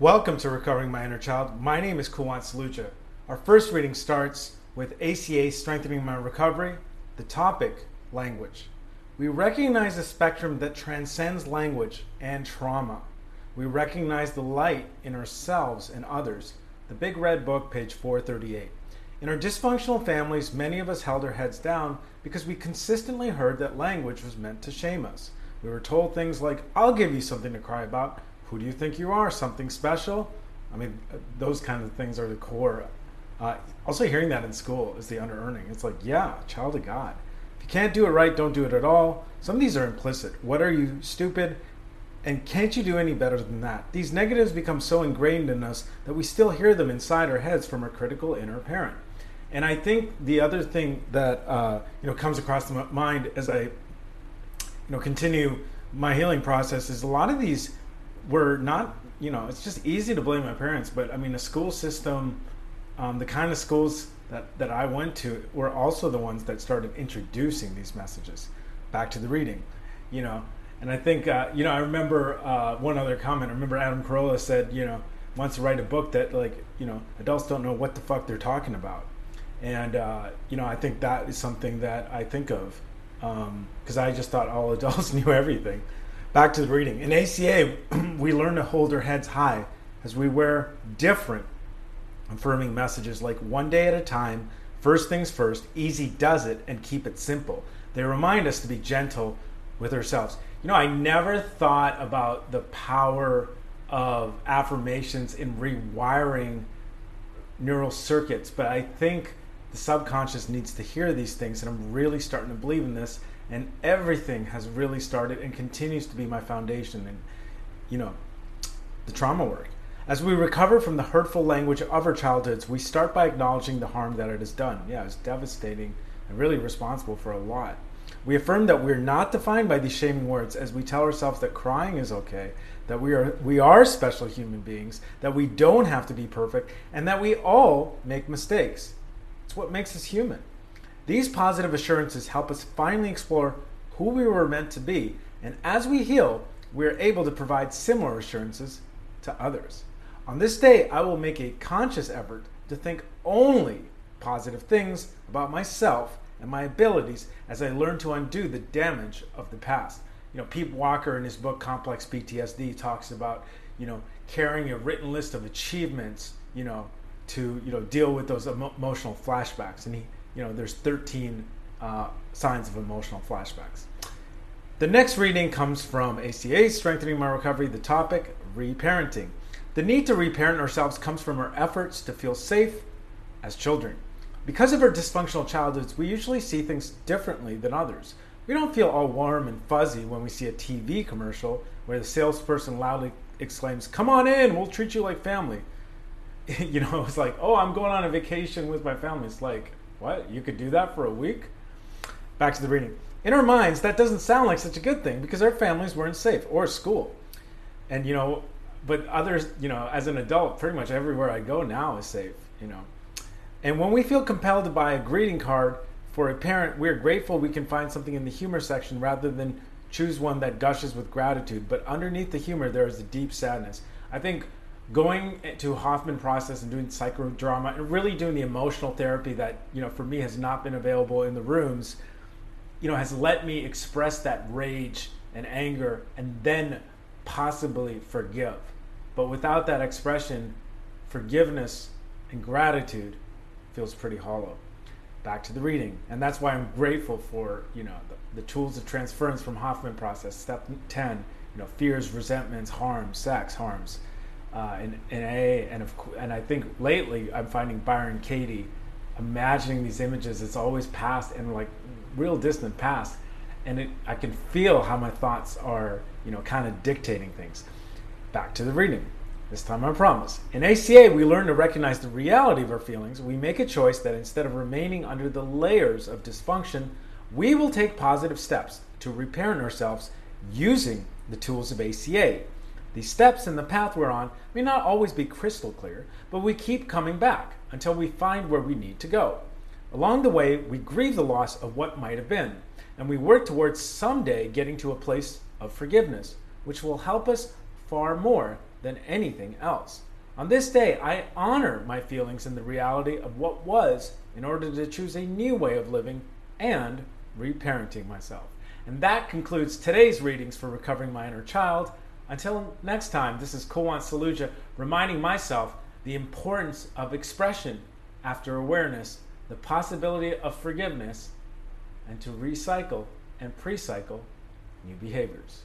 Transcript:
Welcome to Recovering My Inner Child. My name is Kulwant Saluja. Our first reading starts with ACA Strengthening My Recovery, the topic, language. We recognize a spectrum that transcends language and trauma. We recognize the light in ourselves and others. The Big Red Book, page 438. In our dysfunctional families, many of us held our heads down because we consistently heard that language was meant to shame us. We were told things like, I'll give you something to cry about, who do you think you are? Something special? I mean, those kind of things are the core. Uh, also, hearing that in school is the under earning. It's like, yeah, child of God. If you can't do it right, don't do it at all. Some of these are implicit. What are you, stupid? And can't you do any better than that? These negatives become so ingrained in us that we still hear them inside our heads from our critical inner parent. And I think the other thing that uh, you know comes across the mind as I you know continue my healing process is a lot of these were not, you know, it's just easy to blame my parents, but I mean, the school system, um, the kind of schools that, that I went to were also the ones that started introducing these messages. Back to the reading, you know, and I think, uh, you know, I remember uh, one other comment. I remember Adam Carolla said, you know, wants to write a book that, like, you know, adults don't know what the fuck they're talking about. And, uh, you know, I think that is something that I think of because um, I just thought all adults knew everything. Back to the reading. In ACA, we learn to hold our heads high as we wear different affirming messages like one day at a time, first things first, easy does it, and keep it simple. They remind us to be gentle with ourselves. You know, I never thought about the power of affirmations in rewiring neural circuits, but I think the subconscious needs to hear these things, and I'm really starting to believe in this and everything has really started and continues to be my foundation and you know the trauma work. As we recover from the hurtful language of our childhoods we start by acknowledging the harm that it has done. Yeah it's devastating and really responsible for a lot. We affirm that we're not defined by these shaming words as we tell ourselves that crying is okay that we are we are special human beings that we don't have to be perfect and that we all make mistakes it's what makes us human these positive assurances help us finally explore who we were meant to be, and as we heal, we are able to provide similar assurances to others. On this day, I will make a conscious effort to think only positive things about myself and my abilities as I learn to undo the damage of the past. You know, Pete Walker in his book Complex PTSD talks about, you know, carrying a written list of achievements, you know, to, you know, deal with those emo- emotional flashbacks. And he you know, there's 13 uh, signs of emotional flashbacks. The next reading comes from ACA, Strengthening My Recovery, the topic, reparenting. The need to reparent ourselves comes from our efforts to feel safe as children. Because of our dysfunctional childhoods, we usually see things differently than others. We don't feel all warm and fuzzy when we see a TV commercial where the salesperson loudly exclaims, Come on in, we'll treat you like family. you know, it's like, Oh, I'm going on a vacation with my family. It's like, what? You could do that for a week? Back to the reading. In our minds, that doesn't sound like such a good thing because our families weren't safe or school. And, you know, but others, you know, as an adult, pretty much everywhere I go now is safe, you know. And when we feel compelled to buy a greeting card for a parent, we're grateful we can find something in the humor section rather than choose one that gushes with gratitude. But underneath the humor, there is a deep sadness. I think going to Hoffman process and doing psychodrama and really doing the emotional therapy that you know for me has not been available in the rooms you know has let me express that rage and anger and then possibly forgive. But without that expression forgiveness and gratitude feels pretty hollow. Back to the reading. And that's why i'm grateful for you know the, the tools of transference from hoffman process. Step 10 you know fears resentments harms sex harms uh, in, in and of, and I think lately I'm finding Byron Katie imagining these images. It's always past and like real distant past, and it, I can feel how my thoughts are, you know, kind of dictating things. Back to the reading. This time I promise. In ACA, we learn to recognize the reality of our feelings. We make a choice that instead of remaining under the layers of dysfunction, we will take positive steps to repair ourselves using the tools of ACA. The steps and the path we're on may not always be crystal clear, but we keep coming back until we find where we need to go. Along the way, we grieve the loss of what might have been, and we work towards someday getting to a place of forgiveness, which will help us far more than anything else. On this day, I honor my feelings and the reality of what was in order to choose a new way of living and reparenting myself. And that concludes today's readings for Recovering My Inner Child. Until next time, this is Kulwant Saluja reminding myself the importance of expression after awareness, the possibility of forgiveness, and to recycle and pre cycle new behaviors.